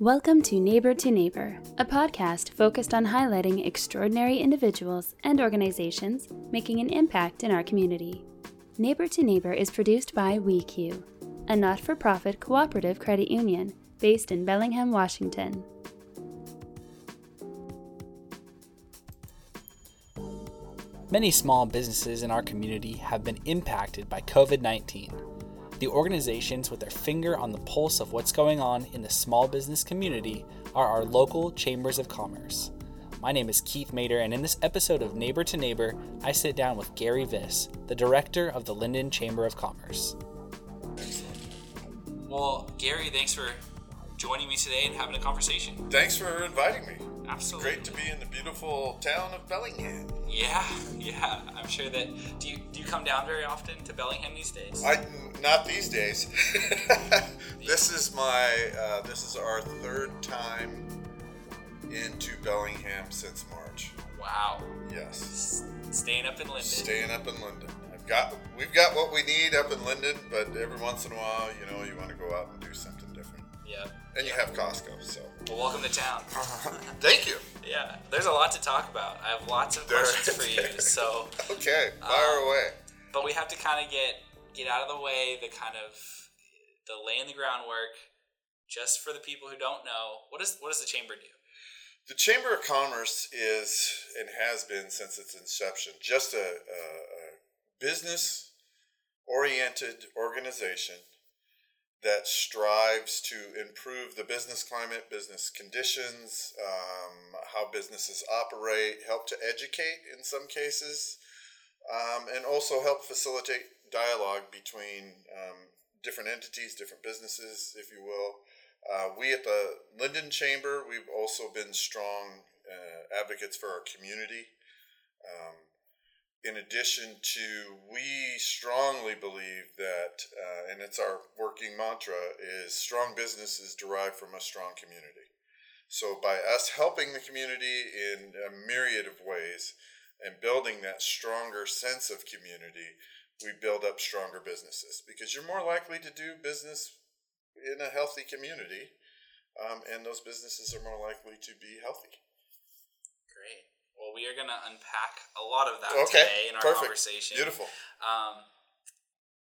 Welcome to Neighbor to Neighbor, a podcast focused on highlighting extraordinary individuals and organizations making an impact in our community. Neighbor to Neighbor is produced by WECU, a not for profit cooperative credit union based in Bellingham, Washington. Many small businesses in our community have been impacted by COVID 19. The organizations with their finger on the pulse of what's going on in the small business community are our local chambers of commerce. My name is Keith Mater, and in this episode of Neighbor to Neighbor, I sit down with Gary Viss, the director of the Lynden Chamber of Commerce. Well, Gary, thanks for joining me today and having a conversation. Thanks for inviting me. Absolutely. Great to be in the beautiful town of Bellingham. Yeah, yeah. I'm sure that. Do you do you come down very often to Bellingham these days? I not these days. this is my uh, this is our third time into Bellingham since March. Wow. Yes. S- staying up in Lynden. Staying up in Lynden. I've got we've got what we need up in Lynden, but every once in a while, you know, you want to go out and do something different. Yeah. And you have Costco, so Well, welcome to town. thank you. Yeah, there's a lot to talk about. I have lots of There questions for is. you. So, Okay, fire Um, away. but we have to kind of get get out of the way the kind of the laying the groundwork. Just for the people who don't know, what does what does the chamber do? The Chamber of Commerce is and has been since its inception just a, a, a business oriented organization that strives to improve the business climate, business conditions, um, how businesses operate, help to educate in some cases, um, and also help facilitate dialogue between um, different entities, different businesses, if you will. Uh, we at the Lynden Chamber, we've also been strong uh, advocates for our community. Um, in addition to, we strongly believe that, uh, and it's our working mantra, is strong business is derived from a strong community. So by us helping the community in a myriad of ways and building that stronger sense of community, we build up stronger businesses because you're more likely to do business in a healthy community, um, and those businesses are more likely to be healthy. We are going to unpack a lot of that Okay, today in our perfect. conversation. Beautiful. Um,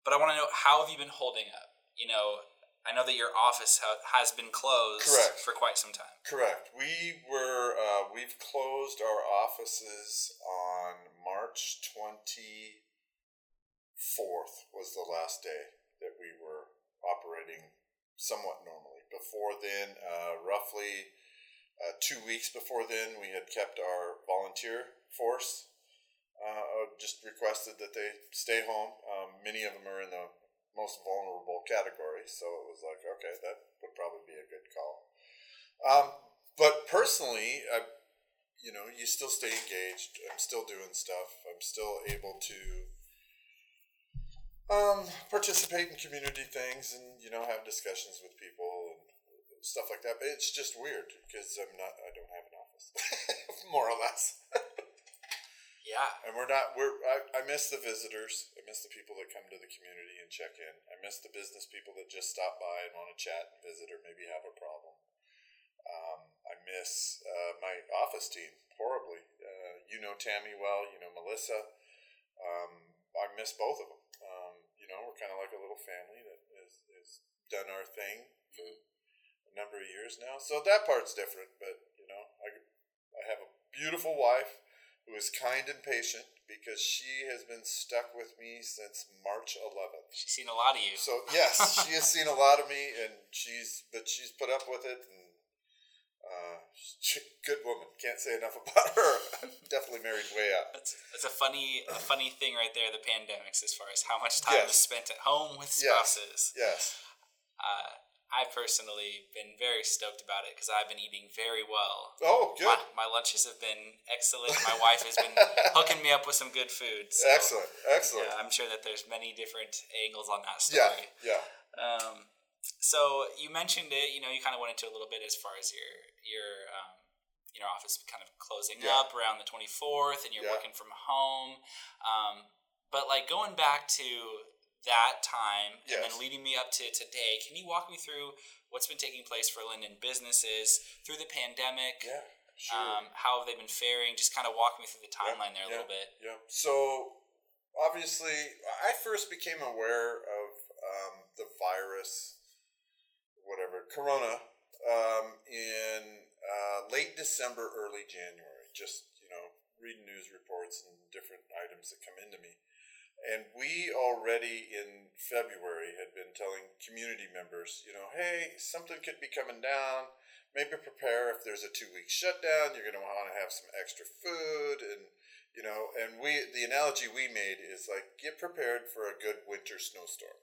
but I want to know how have you been holding up? You know, I know that your office ha- has been closed Correct. for quite some time. Correct. We were uh, we've closed our offices on March twenty fourth was the last day that we were operating somewhat normally. Before then, uh, roughly uh, two weeks before then, we had kept our volunteer force. Uh, just requested that they stay home. Um, many of them are in the most vulnerable category, so it was like, okay, that would probably be a good call. Um, but personally, I, you know, you still stay engaged. I'm still doing stuff. I'm still able to um, participate in community things and you know have discussions with people and stuff like that. But it's just weird because I'm not. I don't have an office, more or less. Yeah. And we're not. We're. I, I miss the visitors. I miss the people that come to the community and check in. I miss the business people that just stop by and want to chat and visit or maybe have a problem. Um, I miss uh, my office team horribly. Uh, you know Tammy well. You know Melissa. Um, I miss both of them. Um, you know, we're kind of like a little family that has, has done our thing a number of years now. So that part's different. But you know, I I have a beautiful wife who is kind and patient because she has been stuck with me since March 11th. She's seen a lot of you. So yes, she has seen a lot of me, and she's but she's put up with it, and uh, good woman. Can't say enough about her. Definitely married way up. That's, that's a funny a funny thing right there, the pandemics, as far as how much time is spent at home with Yes. spouses. Yes. Uh, I've personally been very stoked about it because I've been eating very well. Oh, good. My, my lunches have been excellent. My wife has been hooking me up with some good food. So, excellent. Excellent. Yeah, I'm sure that there's many different angles on that Yeah. story. Yeah. Um, so you mentioned it. You know, you kind of went into a little bit as far as your your um, you know office kind of closing Yeah. up around the 24th, and you're Yeah. working from home. Um, but like going back to that time and then leading me up to today. Can you walk me through what's been taking place for Lynden businesses through the pandemic? Yeah, sure. Um, how have they been faring? Just kind of walk me through the timeline there a little bit. Yeah. So obviously, I first became aware of um, the virus, whatever, Corona, um, in uh, late December, early January. Just you know, reading news reports and different items that come into me. And we already in February had been telling community members, you know, hey, something could be coming down. Maybe prepare if there's a two week shutdown. You're going to want to have some extra food, and you know. And we, the analogy we made is like get prepared for a good winter snowstorm.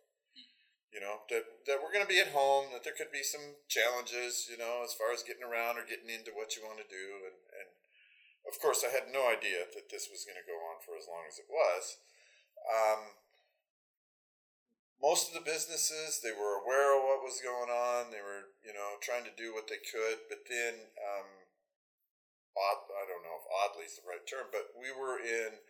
You know that that we're going to be at home. That there could be some challenges. You know, as far as getting around or getting into what you want to do, and and of course, I had no idea that this was going to go on for as long as it was. Um, most of the businesses they were aware of what was going on. They were, you know, trying to do what they could. But then, um, odd, I don't know if oddly is the right term, but we were in.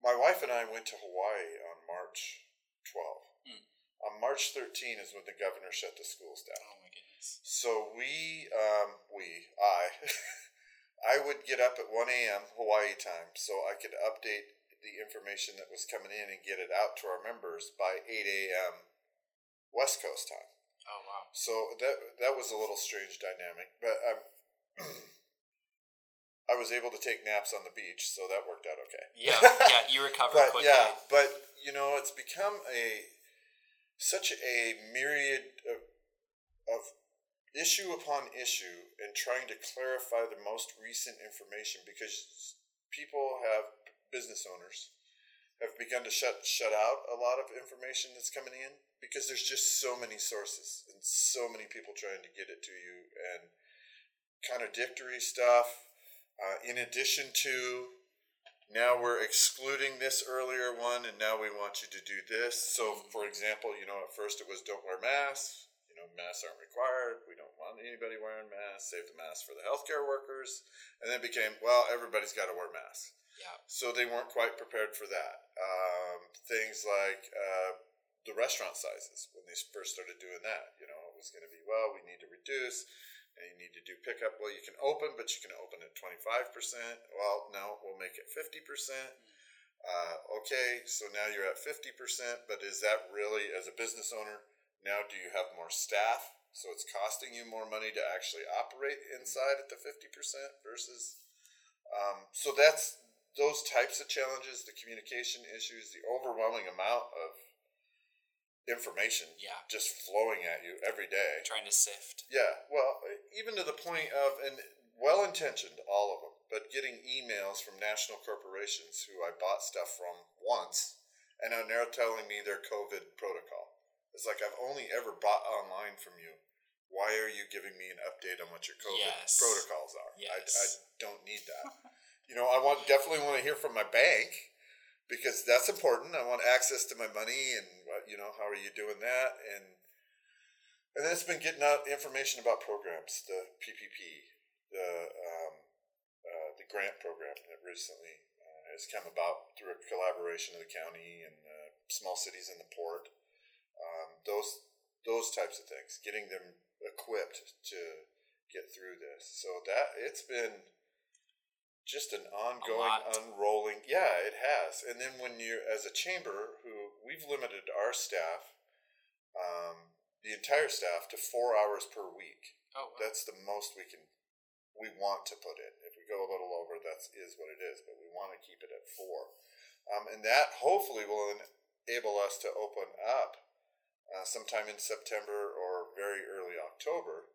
My wife and I went to Hawaii on March 12. Hmm. On March 13 is when the governor shut the schools down. Oh my goodness. So we, um, we, I, I would get up at 1 a.m. Hawaii time so I could update the information that was coming in and get it out to our members by 8 a.m. West Coast time. Oh wow. So that that was a little strange dynamic, but um, I was able to take naps on the beach, so that worked out okay. Yeah, yeah. You recovered but quickly. yeah, but you know, it's become a such a myriad of, of issue upon issue and trying to clarify the most recent information because people have business owners have begun to shut shut out a lot of information that's coming in because there's just so many sources and so many people trying to get it to you and contradictory stuff uh, in addition to now we're excluding this earlier one and now we want you to do this. So for example you know at first it was don't wear masks you know masks aren't required want anybody wearing masks save the masks for the healthcare workers and then it became well everybody's got to wear masks Yeah. so they weren't quite prepared for that um, things like uh, the restaurant sizes when they first started doing that you know it was going to be well we need to reduce and you need to do pickup. Well, you can open, but you can open at 25%. Well, no, we'll make it 50%. Uh, okay, so now you're at 50%, but is that really, as a business owner, now do you have more staff? So it's costing you more money to actually operate inside at the 50% versus. Um, so that's those types of challenges, the communication issues, the overwhelming amount of information Yeah. just flowing at you every day. Trying to sift. Yeah, well, even to the point of, and well intentioned, all of them, but getting emails from national corporations who I bought stuff from once and are now telling me their COVID protocol. It's like I've only ever bought online from you. Why are you giving me an update on what your COVID Yes. protocols are? I, I don't need that. you know, I want definitely want to hear from my bank because that's important. I want access to my money and what- you know how are you doing that and and then it's been getting out information about programs, the PPP, the um, uh, the grant program that recently uh, has come about through a collaboration of the county and uh, small cities in the port. Those those types of things, getting them equipped to get through this. So that it's been just an ongoing unrolling yeah it has. And then when you as a chamber who we've limited our staff um, the entire staff to four hours per week. Oh, wow. that's the most we can we want to put in. If we go a little over that's is what it is but we want to keep it at four. Um, and that hopefully will enable us to open up uh, sometime in september or very early october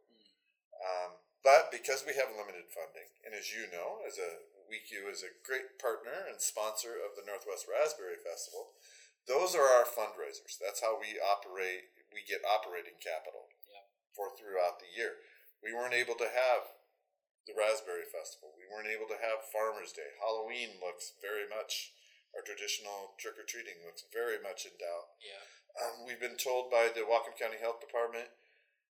um, but because we have limited funding, and as you know, as a WECU is a great partner and sponsor of the Northwest Raspberry Festival, those are our fundraisers. That's how we operate. We get operating capital Yep. for throughout the year. We weren't able to have the Raspberry Festival. We weren't able to have Farmers Day. Halloween looks very much our traditional trick or treating looks very much in doubt. yeah. Um, we've been told by the Whatcom County Health Department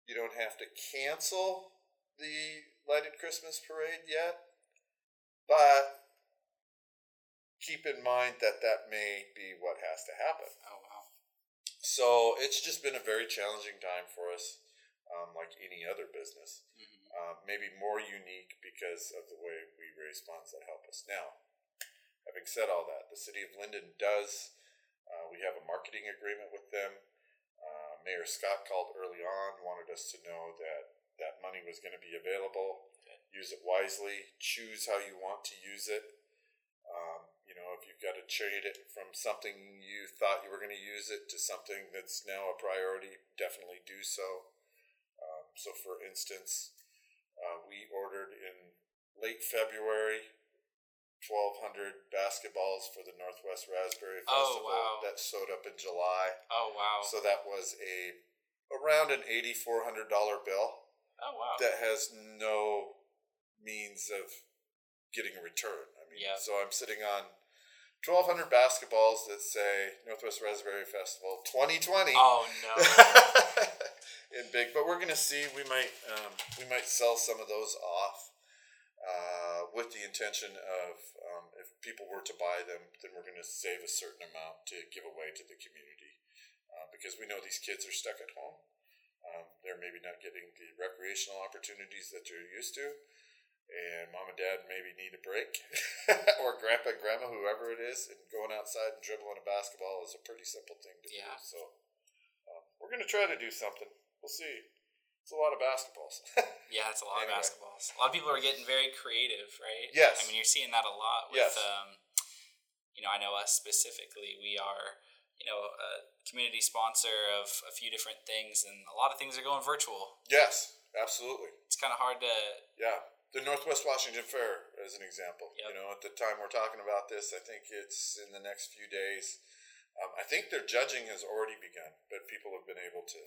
you don't have to cancel the lighted Christmas parade yet, but keep in mind that that may be what has to happen. Oh wow. So it's just been a very challenging time for us, um, like any other business. Mm-hmm. Uh, maybe more unique because of the way we raise funds that help us. Now, having said all that, the city of Lynden does. Uh, we have a marketing agreement with them. Uh, Mayor Scott called early on, wanted us to know that that money was going to be available. Use it wisely. Choose how you want to use it. Um, you know, if you've got to trade it from something you thought you were going to use it to something that's now a priority, definitely do so. Um, so, for instance, uh, we ordered in late February 1,200 basketballs for the Northwest Raspberry Oh, Festival. wow. That showed up in July. Oh wow. So that was a around an $8,400 bill oh wow. that has no means of getting a return. I mean, Yep. so I'm sitting on 1,200 basketballs that say Northwest Raspberry Festival 2020 oh no. in big. But we're gonna see. We might um, we might sell some of those off with the intention of um, if people were to buy them, then we're gonna save a certain amount to give away to the community uh, because we know these kids are stuck at home. Um, they're maybe not getting the recreational opportunities that they're used to. And mom and dad maybe need a break, or grandpa and grandma, whoever it is, and going outside and dribbling a basketball is a pretty simple thing to Yeah. do. So um, we're going to try to do something. We'll see. It's a lot of basketballs. Yeah, it's a lot Anyway. of basketballs. A lot of people are getting very creative, right? Yes. I mean, you're seeing that a lot with, Yes. um, you know, I know us specifically. We are, you know, a community sponsor of a few different things, and a lot of things are going virtual. yes, absolutely. It's kind of hard to. Yeah, the Northwest Washington Fair, as an example. Yep. You know, at the time we're talking about this, I think it's in the next few days. Um, I think their judging has already begun, but people have been able to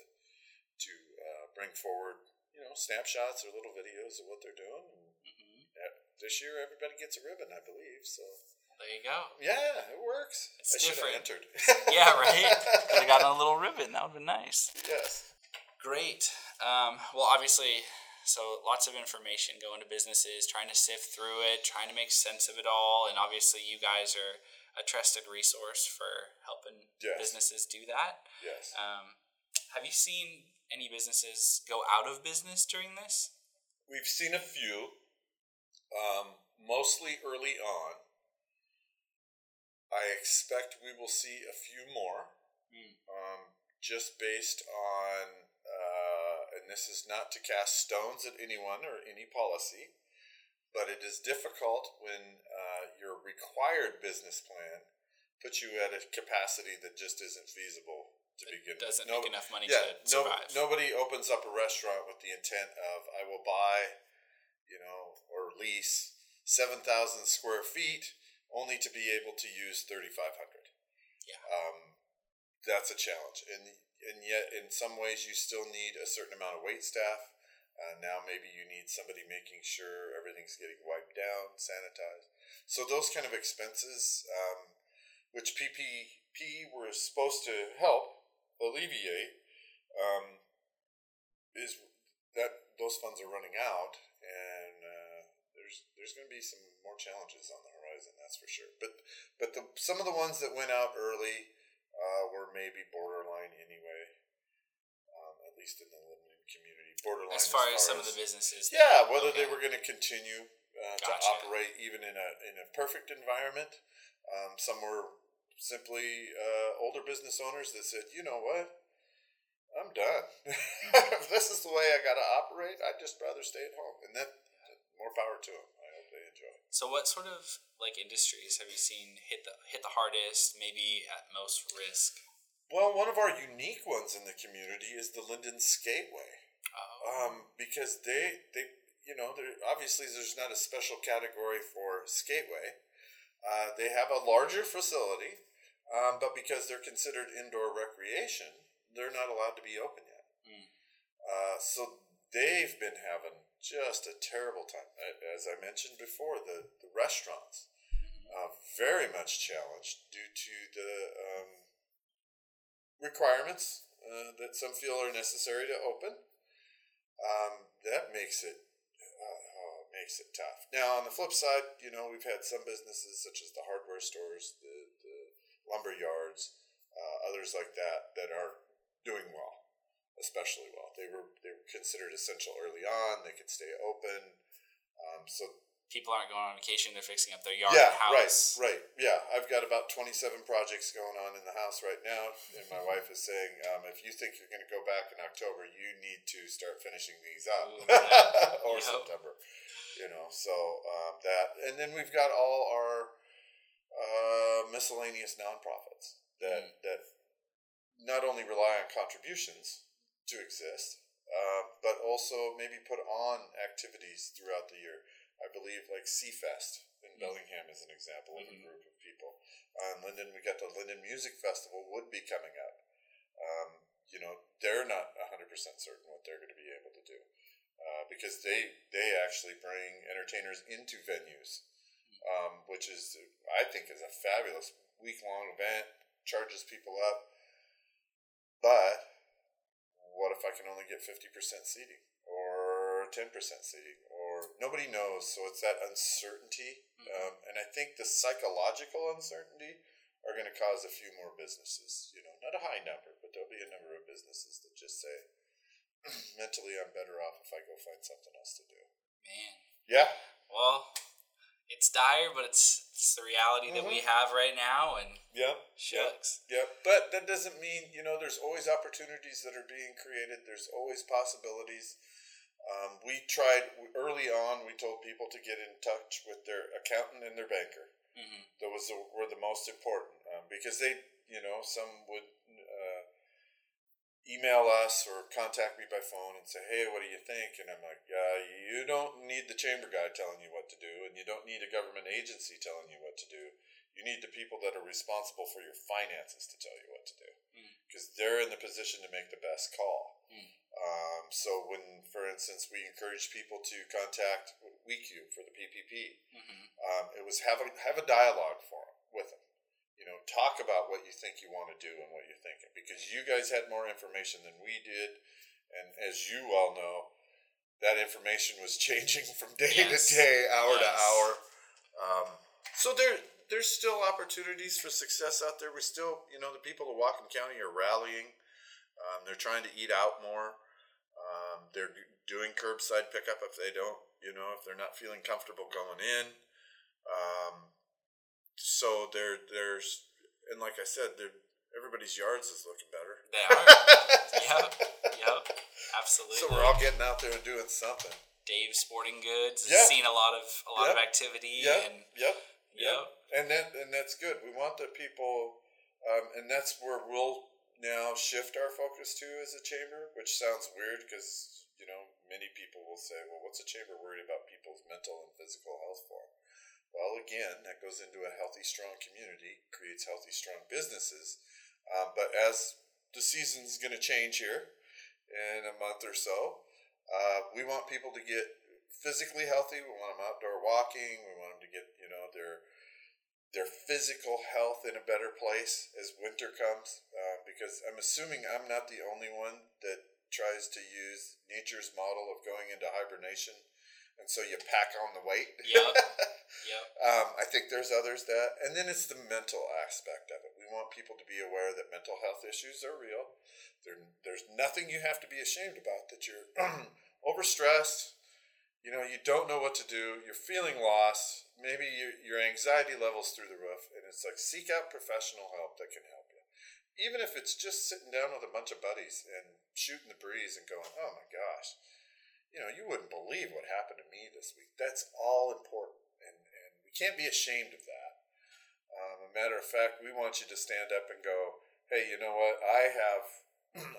to uh, bring forward, you know, snapshots or little videos of what they're doing. Mhm. uh, this year, everybody gets a ribbon, I believe. So There you go. yeah, it works. It's I should have different. entered. Yeah, right. Could have gotten a little ribbon. That would have been nice. yes. Great. Um, well, obviously, so lots of information going to businesses, trying to sift through it, trying to make sense of it all, and obviously, you guys are a trusted resource for helping Yes. businesses do that. Yes. Um, have you seen any businesses go out of business during this? We've seen a few, um, mostly early on. I expect we will see a few more, Hmm. um, just based on, uh, and this is not to cast stones at anyone or any policy, but it is difficult when uh, your required business plan puts you at a capacity that just isn't feasible to It begin doesn't with. No- make enough money yeah, to no, survive. nobody opens up a restaurant with the intent of I will buy, you know, or lease seven thousand square feet only to be able to use thirty five hundred. Yeah. Um, that's a challenge, and and yet in some ways you still need a certain amount of wait staff. Uh, now maybe you need somebody making sure everything's getting wiped down, sanitized. So those kind of expenses, um, which PPP were supposed to help alleviate, um, is that those funds are running out, and uh, there's there's going to be some more challenges on the horizon. That's for sure. But but the some of the ones that went out early uh, were maybe borderline anyway. Um, at least in the Lynden community, borderline As far as some of the businesses. yeah, whether they were going to continue uh, Gotcha. to operate even in a in a perfect environment. Um, some were simply uh, older business owners that said, "You know what? I'm done. if this is the way I got to operate, I'd just rather stay at home." And that more power to them. I hope they enjoy. it. So, what sort of like industries have you seen hit the hit the hardest, maybe at most risk? Well, one of our unique ones in the community is the Lynden Skateway. Oh, um, because they they you know there obviously there's not a special category for skateway. Uh, they have a larger facility, um, but because they're considered indoor recreation, they're not allowed to be open yet. Mm. Uh, so they've been having just a terrible time. As I mentioned before, the the restaurants uh, very much challenged due to the um, requirements uh, that some feel are necessary to open. Um, that makes it uh, oh, makes it tough. Now on the flip side, you know we've had some businesses such as the hardware stores, the lumber yards, uh, others like that that are doing well, especially well. They were they were considered essential early on. They could stay open. Um, so people aren't going on vacation; they're fixing up their yard yeah, house. right, right. Yeah, I've got about twenty-seven projects going on in the house right now, and my wife is saying, um, if you think you're going to go back in October, you need to start finishing these up, or Yep. September. You know, so um, that, and then we've got all our uh, miscellaneous nonprofits that Mm. that not only rely on contributions to exist, um, but also maybe put on activities throughout the year. I believe like Seafest in Mhm. Bellingham is an example of a Mhm. group of people. Uh, Lynden, we got the Lynden Music Festival would be coming up. Um, you know, they're not hundred percent certain what they're going to be able to do uh, because they they actually bring entertainers into venues, um, which is I think is a fabulous week long event. Charges people up, but what if I can only get fifty percent seating or ten percent seating or nobody knows? So it's that uncertainty, Mhm. um, and I think the psychological uncertainty are going to cause a few more businesses. You know, not a high number, but there'll be a number of businesses that just say, mentally, I'm better off if I go find something else to do. Man, Yeah, well, it's dire, but it's it's the reality that we have right now, and yeah, shucks. Yeah, but that doesn't mean you know. There's always opportunities that are being created. There's always possibilities. Um, we tried early on. We told people to get in touch with their accountant and their banker. hmm That was the, were the most important um, because they, you know, some would email us or contact me by phone and say, "Hey, what do you think?" And I'm like, "Yeah, you don't need the chamber guy telling you what to do, and you don't need a government agency telling you what to do. You need the people that are responsible for your finances to tell you what to do, Mm. because they're in the position to make the best call." Mm. Um, so when, for instance, we encourage people to contact WECU for the PPP, hmm um, it was have a have a dialogue for them with them. You know, talk about what you think you want to do and what you're thinking because you guys had more information than we did, and as you all know, that information was changing from day Yes. to day, hour to hour. Um, so there there's still opportunities for success out there. We still, you know, the people of Whatcom County are rallying. Um, they're trying to eat out more. Um, they're doing curbside pickup if they don't, you know, if they're not feeling comfortable going in. Um, so there, there's, and like I said, there, everybody's yards is looking better. They are. yep. Yep. Absolutely. So we're all getting out there and doing something. Dave Sporting Goods has Yeah. seen a lot of a lot of activity Yep. and Yep. yep. and that and that's good. We want the people, um, and that's where we'll now shift our focus to as a chamber, which sounds weird because you know many people will say, "Well, what's a chamber worried about people's mental and physical health for?" Well, again, that goes into a healthy, strong community, creates healthy, strong businesses. Um, but as the season's going to change here in a month or so, uh, we want people to get physically healthy. We want them outdoor walking. We want them to get you know their their physical health in a better place as winter comes. Uh, because I'm assuming I'm not the only one that tries to use nature's model of going into hibernation, and so you pack on the weight. Yep. Yep. Um, I think there's others that, and then it's the mental aspect of it. We want people to be aware that mental health issues are real. There, there's nothing you have to be ashamed about. That you're overstressed. You know, you don't know what to do. You're feeling lost. Maybe your, your anxiety levels through the roof, and it's like seek out professional help that can help you. Even if it's just sitting down with a bunch of buddies and shooting the breeze and going, "Oh my gosh, you know, you wouldn't believe what happened to me this week." That's all important and, and we can't be ashamed of that. Um, a matter of fact, we want you to stand up and go, hey, you know what? I have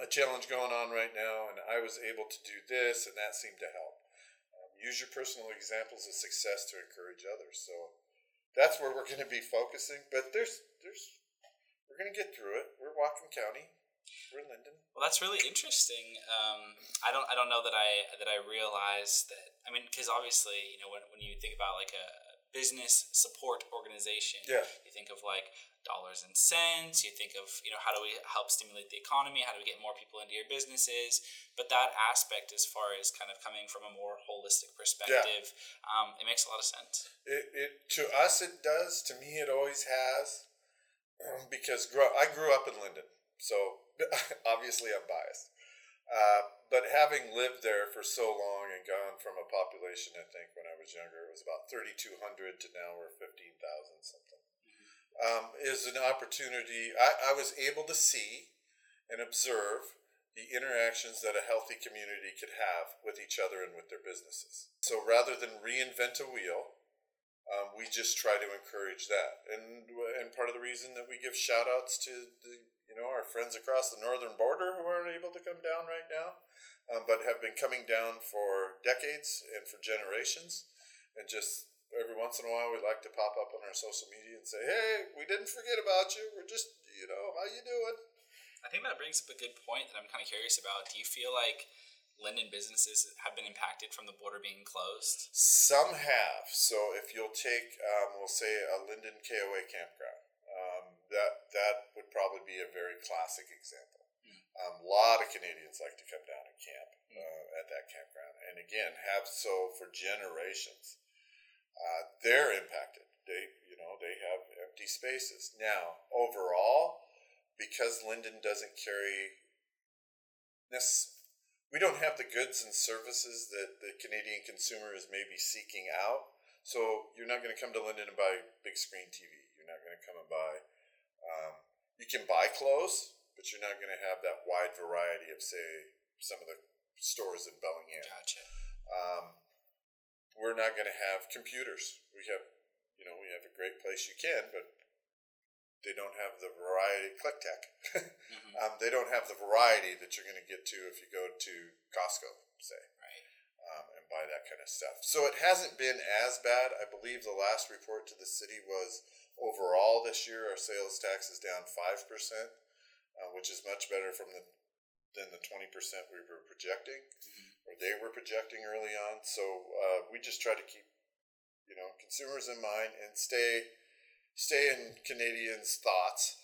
a challenge going on right now, and I was able to do this, and that seemed to help. Um, use your personal examples of success to encourage others. So that's where we're going to be focusing. But there's, there's, we're going to get through it. We're Whatcom County. We're Lynden. Well, that's really interesting. Um, I don't I don't know that I that I realized that. I mean, because obviously, you know, when when you think about like a business support organization, Yeah. you think of like dollars and cents. You think of you know how do we help stimulate the economy? How do we get more people into your businesses? But that aspect, as far as kind of coming from a more holistic perspective, um, it makes a lot of sense. It, it to us it does. To me, it always has. because grow, I grew up in Lynden, so obviously I'm biased. Uh, but having lived there for so long and gone from a population, I think when I was younger, it was about 3,200 to now we're 15,000 something, um, is an opportunity. I, I was able to see and observe the interactions that a healthy community could have with each other and with their businesses. So rather than reinvent a wheel, um, we just try to encourage that. And and part of the reason that we give shout outs to the know our friends across the northern border who aren't able to come down right now, um, but have been coming down for decades and for generations, and just every once in a while we like to pop up on our social media and say, hey, we didn't forget about you. We're just you know how you doing. I think that brings up a good point that I'm kind of curious about. Do you feel like Lynden businesses have been impacted from the border being closed? Some have. So if you'll take, um, we'll say, a Lynden KOA campground, that that would probably be a very classic example. Mm. Um, a lot of Canadians like to come down and camp mm. uh, at that campground, and again, have so for generations. Uh, they're impacted. They, you know, they have empty spaces now. Overall, because Lynden doesn't carry this we don't have the goods and services that the Canadian consumer is maybe seeking out. So you're not going to come to Lynden and buy big screen TV. You're not going to come and buy. You can buy clothes, but you're not going to have that wide variety of, say, some of the stores in Bellingham. Gotcha. Um, we're not going to have computers. We have, you know, we have a great place you can, but they don't have the variety click tech mm-hmm. um, they don't have the variety that you're going to get to if you go to costco say right um, and buy that kind of stuff so it hasn't been as bad i believe the last report to the city was overall this year our sales tax is down 5% uh, which is much better from the than the 20% we were projecting mm-hmm. or they were projecting early on so uh, we just try to keep you know consumers in mind and stay stay in Canadians' thoughts.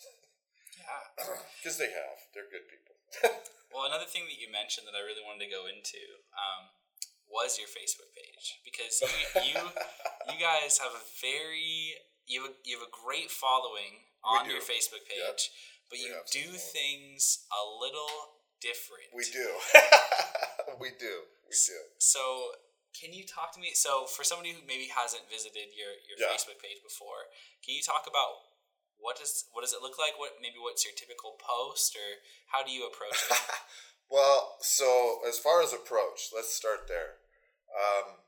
Yeah. Because they have. They're good people. well, another thing that you mentioned that I really wanted to go into um, was your Facebook page because you, you you guys have a very you have a, you have a great following on your Facebook page, yep. but you do things a little different. We do. we do. We do. So can you talk to me? So, for somebody who maybe hasn't visited your, your yeah. Facebook page before, can you talk about what does what does it look like? What maybe what's your typical post, or how do you approach it? well, so as far as approach, let's start there. Um,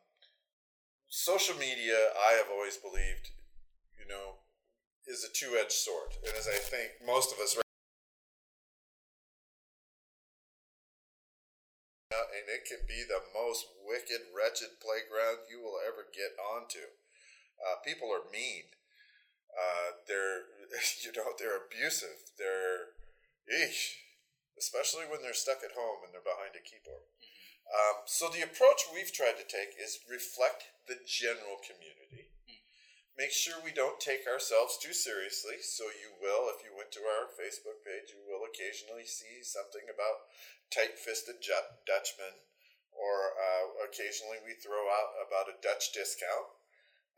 social media, I have always believed, you know, is a two edged sword, and as I think most of us and it can be the most wicked, wretched playground you will ever get onto. Uh, people are mean. Uh, they're, you know, they're abusive. They're, eesh, especially when they're stuck at home and they're behind a keyboard. Um, so the approach we've tried to take is reflect the general community. Make sure we don't take ourselves too seriously. So you will, if you went to our Facebook page, you will occasionally see something about tight-fisted Dutchman, or uh, occasionally we throw out about a Dutch discount,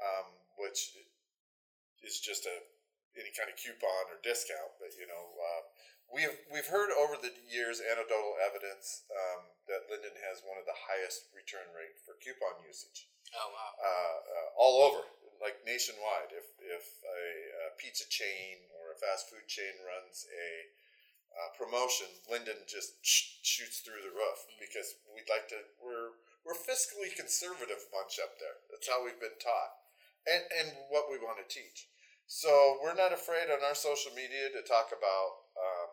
um, which is just a any kind of coupon or discount. But you know, uh, we've we've heard over the years anecdotal evidence um, that Lynden has one of the highest return rate for coupon usage. Oh wow! Uh, uh all over, like nationwide. If if a, a pizza chain or a fast food chain runs a uh, promotion, Lynden just sh- shoots through the roof mm-hmm. because we'd like to. We're we're fiscally conservative bunch up there. That's how we've been taught, and and what we want to teach. So we're not afraid on our social media to talk about um,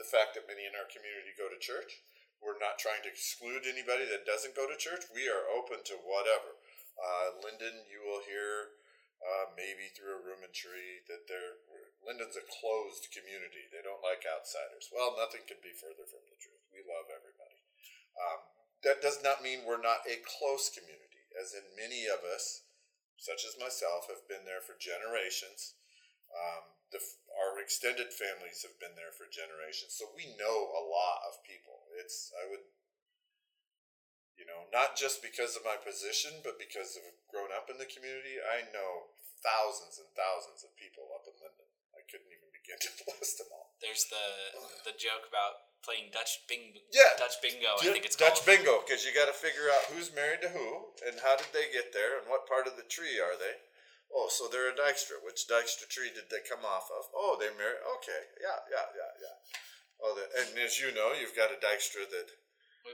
the fact that many in our community go to church. We're not trying to exclude anybody that doesn't go to church. We are open to whatever. Uh, Lynden, you will hear uh, maybe through a tree that they're Lynden's a closed community. They don't like outsiders. Well, nothing could be further from the truth. We love everybody. Um, that does not mean we're not a close community, as in many of us, such as myself, have been there for generations. Um, the, our extended families have been there for generations, so we know a lot of people. It's I would, you know, not just because of my position, but because of grown up in the community. I know thousands and thousands of people up in Lynden. I couldn't even begin to list them all. There's the the joke about playing Dutch bingo. Yeah. Dutch bingo. I think it's Dutch called. bingo because you got to figure out who's married to who and how did they get there and what part of the tree are they. Oh, so they're a Dykstra. Which Dykstra tree did they come off of? Oh, they married. Okay, yeah, yeah, yeah, yeah. Oh, the, and as you know, you've got a Dykstra that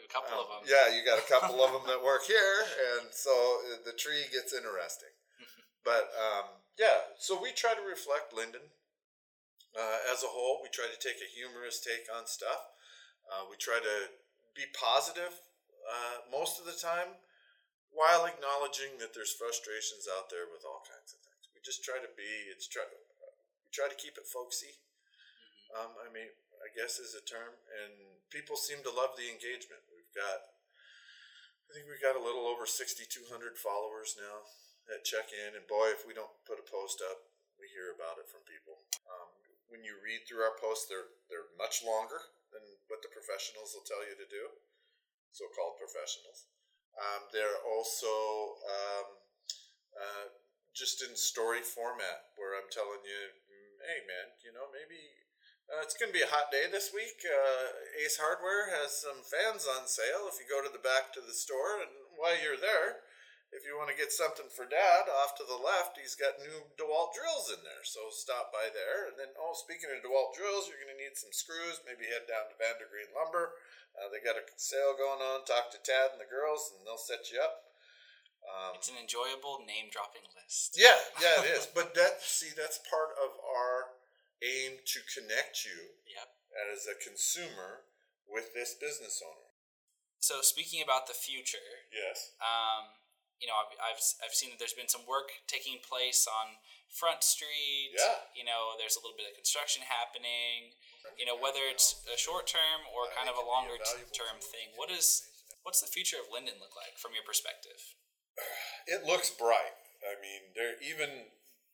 a couple of Um, them. Yeah, you got a couple of them that work here, and so uh, the tree gets interesting. But um, yeah, so we try to reflect Lynden uh, as a whole. We try to take a humorous take on stuff. Uh, we try to be positive uh, most of the time, while acknowledging that there's frustrations out there with all kinds of things. We just try to be. It's try. We try to keep it folksy. Um, I mean, I guess is a term, and people seem to love the engagement. We've got, I think we've got a little over 6,200 followers now at check in, and boy, if we don't put a post up, we hear about it from people. Um, when you read through our posts, they're they're much longer than what the professionals will tell you to do, so-called professionals. Um, they're also um, uh, just in story format, where I'm telling you, "Mm, hey man, you know maybe uh, it's going to be a hot day this week. Uh, Ace Hardware has some fans on sale. If you go to the back to the store, and while you're there, if you want to get something for Dad, off to the left, he's got new DeWalt drills in there. So stop by there. And then, oh, speaking of DeWalt drills, you're going to need some screws. Maybe head down to VanderGriend Lumber. Uh, they got a sale going on. Talk to Tad and the girls, and they'll set you up. Um, It's an enjoyable name dropping list. yeah, yeah, it is. But that see, that's part of our aim to connect you Yep. as a consumer with this business owner. So speaking about the future, Yes. um, you know, I've, I've, I've seen that there's been some work taking place on Front Street. Yeah. You know, there's a little bit of construction happening. You know, whether it's a short term or kind of a longer t- term thing, what is what's the future of Lynden look like from your perspective? It looks bright. I mean, there even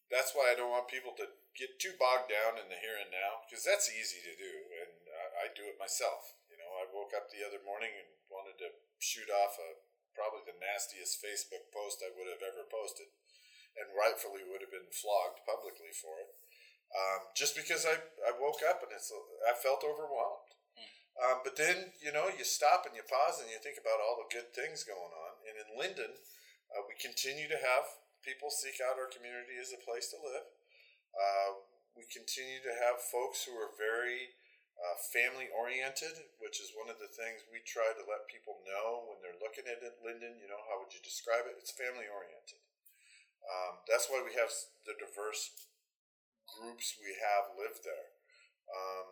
that's why I don't want people to get too bogged down in the here and now because that's easy to do, and I, I do it myself. You know, I woke up the other morning and wanted to shoot off a probably the nastiest Facebook post I would have ever posted, and rightfully would have been flogged publicly for it. Um, just because I, I woke up and it's I felt overwhelmed. Um, but then you know you stop and you pause and you think about all the good things going on. And in Lynden, uh, we continue to have people seek out our community as a place to live. Uh, we continue to have folks who are very uh, family oriented, which is one of the things we try to let people know when they're looking at it, Lynden. You know, how would you describe it? It's family oriented. Um, that's why we have the diverse groups we have live there. Um,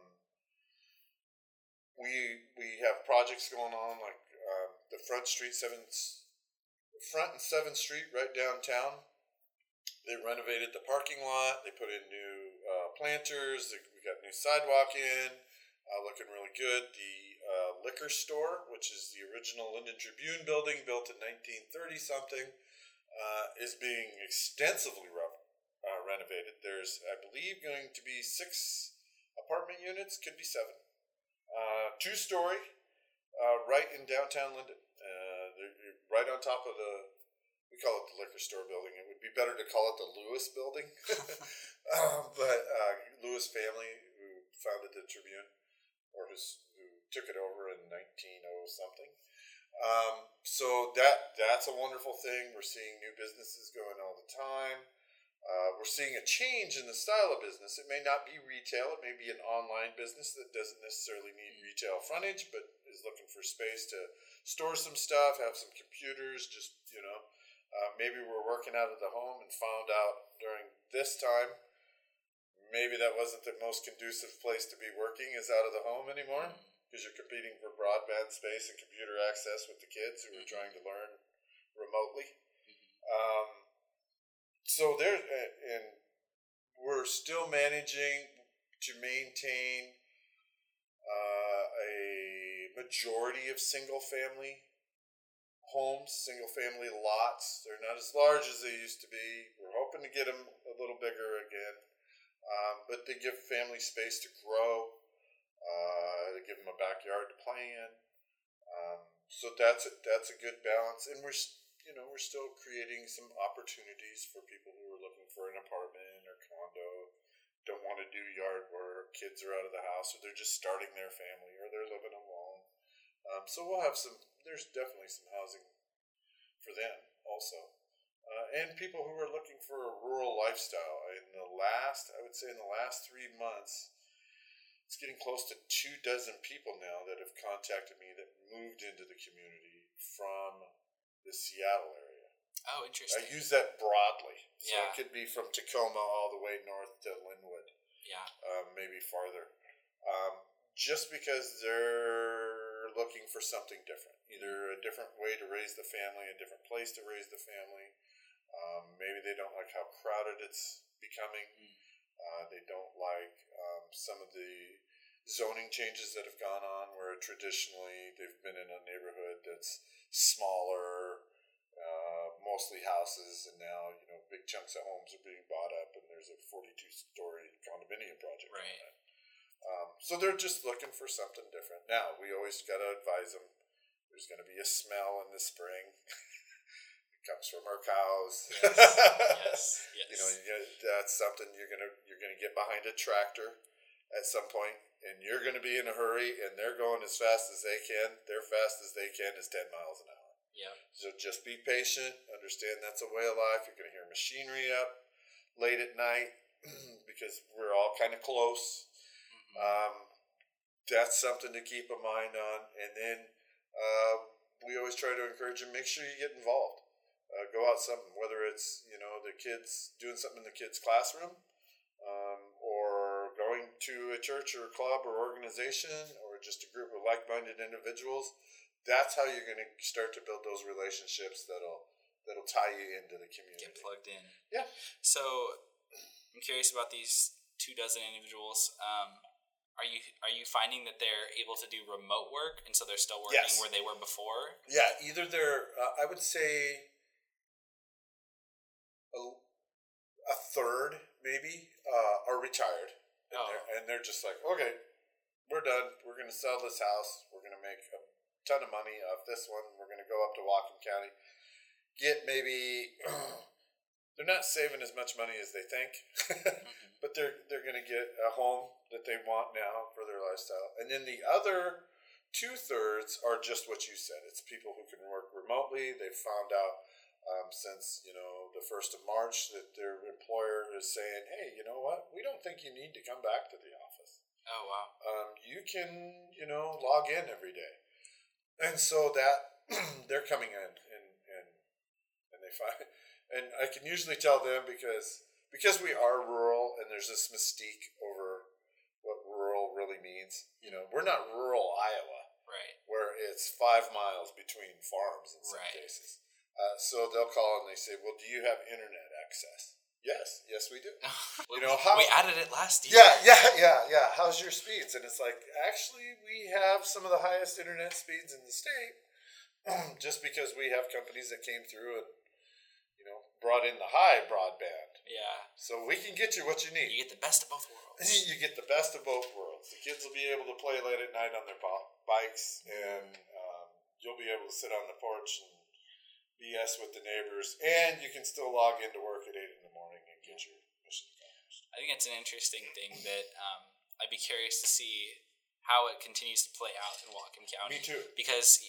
we we have projects going on like um, the Front Street Seventh, Front and Seventh Street right downtown. They renovated the parking lot. They put in new uh, planters. They, we got new sidewalk in, uh, looking really good. The uh, liquor store, which is the original Lynden Tribune building, built in 1930 something, uh, is being extensively re- uh, renovated. There's, I believe, going to be six apartment units, could be seven. Uh, two story, right in downtown Lynden. Right on top of the, we call it the liquor store building. It would be better to call it the Lewis building. um, but uh, Lewis family, who founded the Tribune, or who's, who took it over in 1900 something. Um, so that that's a wonderful thing. We're seeing new businesses going all the time. Uh, we're seeing a change in the style of business. It may not be retail. It may be an online business that doesn't necessarily need retail frontage, but is looking for space to store some stuff, have some computers. Just you know, uh, maybe we're working out of the home and found out during this time maybe that wasn't the most conducive place to be working is out of the home anymore because you're competing for broadband space and computer access with the kids who are trying to learn remotely. Um, so there, and we're still managing to maintain uh, a majority of single family homes, single family lots. They're not as large as they used to be. We're hoping to get them a little bigger again, um, but they give family space to grow. Uh, they give them a backyard to play in. Um, so that's a, that's a good balance, and we're you know we're still creating some opportunities for people who are looking for an apartment or condo don't want to do yard work, kids are out of the house, or they're just starting their family, or they're living alone. Um, so we'll have some. There's definitely some housing for them also, uh, and people who are looking for a rural lifestyle. In the last, I would say, in the last three months, it's getting close to two dozen people now that have contacted me that moved into the community from the Seattle area. Oh, interesting. I use that broadly. So Yeah. it could be from Tacoma all the way north to Lynnwood, yeah. um, maybe farther. Um, just because they're looking for something different, either a different way to raise the family, a different place to raise the family. Um, maybe they don't like how crowded it's becoming. Uh, they don't like um, some of the zoning changes that have gone on, where traditionally they've been in a neighborhood that's smaller, uh, mostly houses, and now you know big chunks of homes are being bought up, and there's a 42-story condominium project. on Right. Um, so they're just looking for something different. Now we always got to advise them. There's going to be a smell in the spring. it comes from our cows. Yes. Yes. You know, get, that's something you're gonna you're gonna get behind a tractor at some point, and you're gonna be in a hurry, and they're going as fast as they can. Their fast as they can is ten miles an hour. Yep. So just be patient. Understand that's a way of life. You're gonna hear machinery up late at night because we're all kind of close. Um, that's something to keep a mind on. And then uh, we always try to encourage them. Make sure you get involved. Uh, go out something, whether it's you know the kids doing something in the kids' classroom, um, or going to a church or a club or organization, or just a group of like-minded individuals. That's how you're going to start to build those relationships that'll that'll tie you into the community. Get plugged in. Yeah. So I'm curious about these two dozen individuals. Um, are you are you finding that they're able to do remote work and so they're still working Yes. where they were before? Yeah, either they're, uh, I would say, a, a third maybe uh, are retired, and, Oh. they're, and they're just like, okay, we're done. We're going to sell this house. We're going to make a ton of money off this one. We're going to go up to Whatcom County, get maybe. they're not saving as much money as they think, but they're they're going to get a home that they want now for their lifestyle. And then the other two thirds are just what you said. It's people who can work remotely. They've found out um, since you know the first of March that their employer is saying, "Hey, you know what? We don't think you need to come back to the office. Oh wow. Um, you can you know log in every day." And so that they're coming in and and and they find and I can usually tell them because because we are rural and there's this mystique over what rural really means. You know, we're not rural Iowa Right. where it's five miles between farms in some Right. cases. Uh, so they'll call and they say, "Well, do you have internet access?" Yes, yes, we do. we, know, how- we added it last year. Yeah, yeah, yeah, yeah. How's your speeds? And it's like, actually, we have some of the highest internet speeds in the state, just because we have companies that came through and you brought in the high broadband. Yeah. So we can get you what you need. You get the best of both worlds. You get the best of both worlds. The kids will be able to play late at night on their bi- bikes, and um, you'll be able to sit on the porch and BS with the neighbors, and you can still log into work at eight in the morning and get your mission accomplished. I think it's an interesting thing that um, I'd be curious to see how it continues to play out in Whatcom County. Me too. Because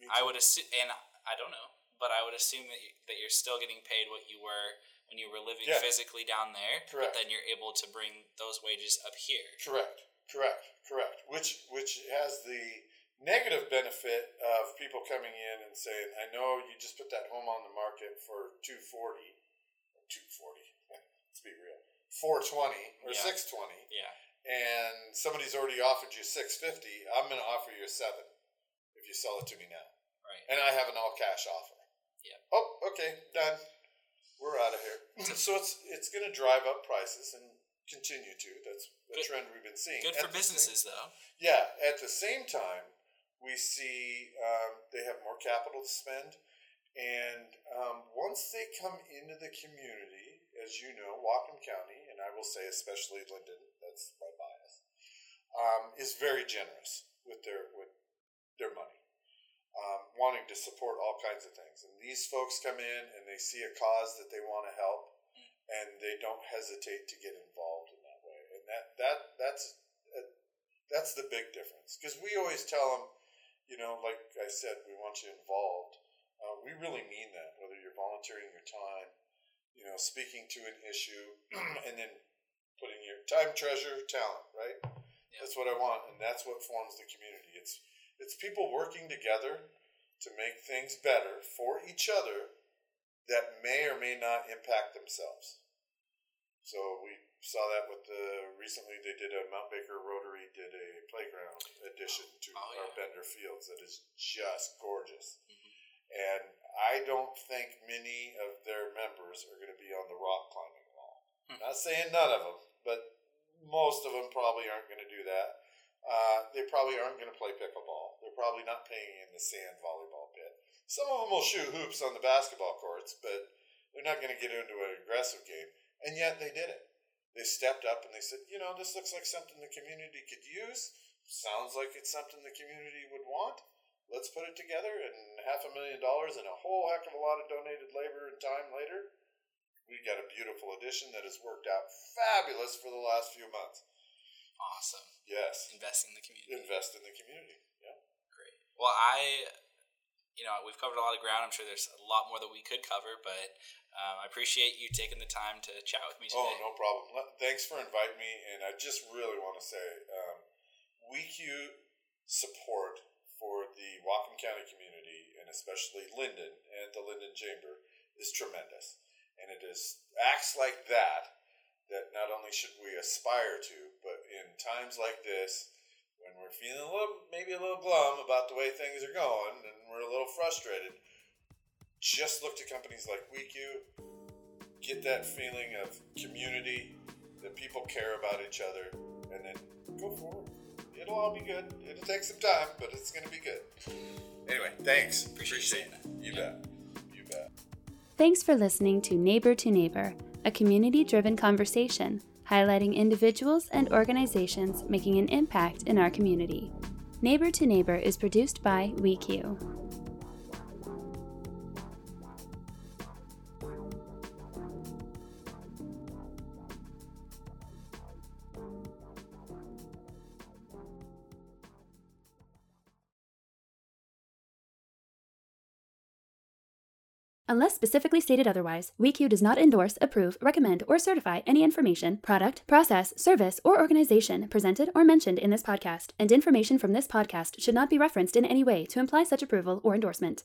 Me I too. would assume, and I don't know, but I would assume that, you, that you're still getting paid what you were when you were living Yeah. physically down there. Correct. But then you're able to bring those wages up here. Correct, correct, correct. Which which has the negative benefit of people coming in and saying, "I know you just put that home on the market for two forty, two forty. Let's be real, four twenty or Yeah. six twenty, Yeah. and somebody's already offered you six fifty. I'm going to offer you a seven if you sell it to me now, Right. and I have an all cash offer. Yeah. Oh, okay, done. We're out of here. so it's it's going to drive up prices and continue to. That's a Good- trend we've been seeing. Good At for the same- businesses, though. yeah, at the same time, we see um, they have more capital to spend. And um, once they come into the community, as you know, Whatcom County, and I will say especially Lynden, that's my bias, um, is very generous with their with their money, um, wanting to support all kinds of things. And these folks come in and they see a cause that they want to help, and they don't hesitate to get involved in that way. And that that that's uh, that's the big difference because we always tell them, you know, like I said, we want you involved. Uh, we really mean that. Whether you're volunteering your time, you know, speaking to an issue, and then putting your time, treasure, talent, right? Yeah. That's what I want, and that's what forms the community. It's it's people working together to make things better for each other that may or may not impact themselves. So we saw that with the recently they did a Mount Baker Rotary did a playground addition to Oh, our. Bender Fields that is just gorgeous. Mhm. And I don't think many of their members are going to be on the rock climbing wall. Hmm. Not saying none of them, but most of them probably aren't going to do that. Uh, they probably aren't going to play pickleball. They're probably not playing in the sand volleyball pit. Some of them will shoot hoops on the basketball courts, but they're not going to get into an aggressive game. And yet they did it. They stepped up and they said, you know, this looks like something the community could use. Sounds like it's something the community would want. Let's put it together. And half a million dollars and a whole heck of a lot of donated labor and time later, we got a beautiful addition that has worked out fabulous for the last few months. Awesome. Yes. Investing in the community. Invest in the community. Yeah. Great. Well, I, you know, we've covered a lot of ground. I'm sure there's a lot more that we could cover, but um, I appreciate you taking the time to chat with me today. Oh, no problem. Le- Thanks for inviting me. And I just really want to say, um, WECU support for the Whatcom County community, and especially Lynden and the Lynden Chamber, is tremendous. And it is acts like that that not only should we aspire to, but in times like this, when we're feeling a little, maybe a little glum about the way things are going, and we're a little frustrated, just look to companies like WECU, get that feeling of community, that people care about each other, and then go forward. It'll all be good. It'll take some time, but it's going to be good. Anyway, thanks. Appreciate it. You bet. You bet. Thanks for listening to Neighbor to Neighbor, a community driven conversation highlighting individuals and organizations making an impact in our community. Neighbor to Neighbor is produced by WECU. Unless specifically stated otherwise, WECU does not endorse, approve, recommend, or certify any information, product, process, service, or organization presented or mentioned in this podcast, and information from this podcast should not be referenced in any way to imply such approval or endorsement.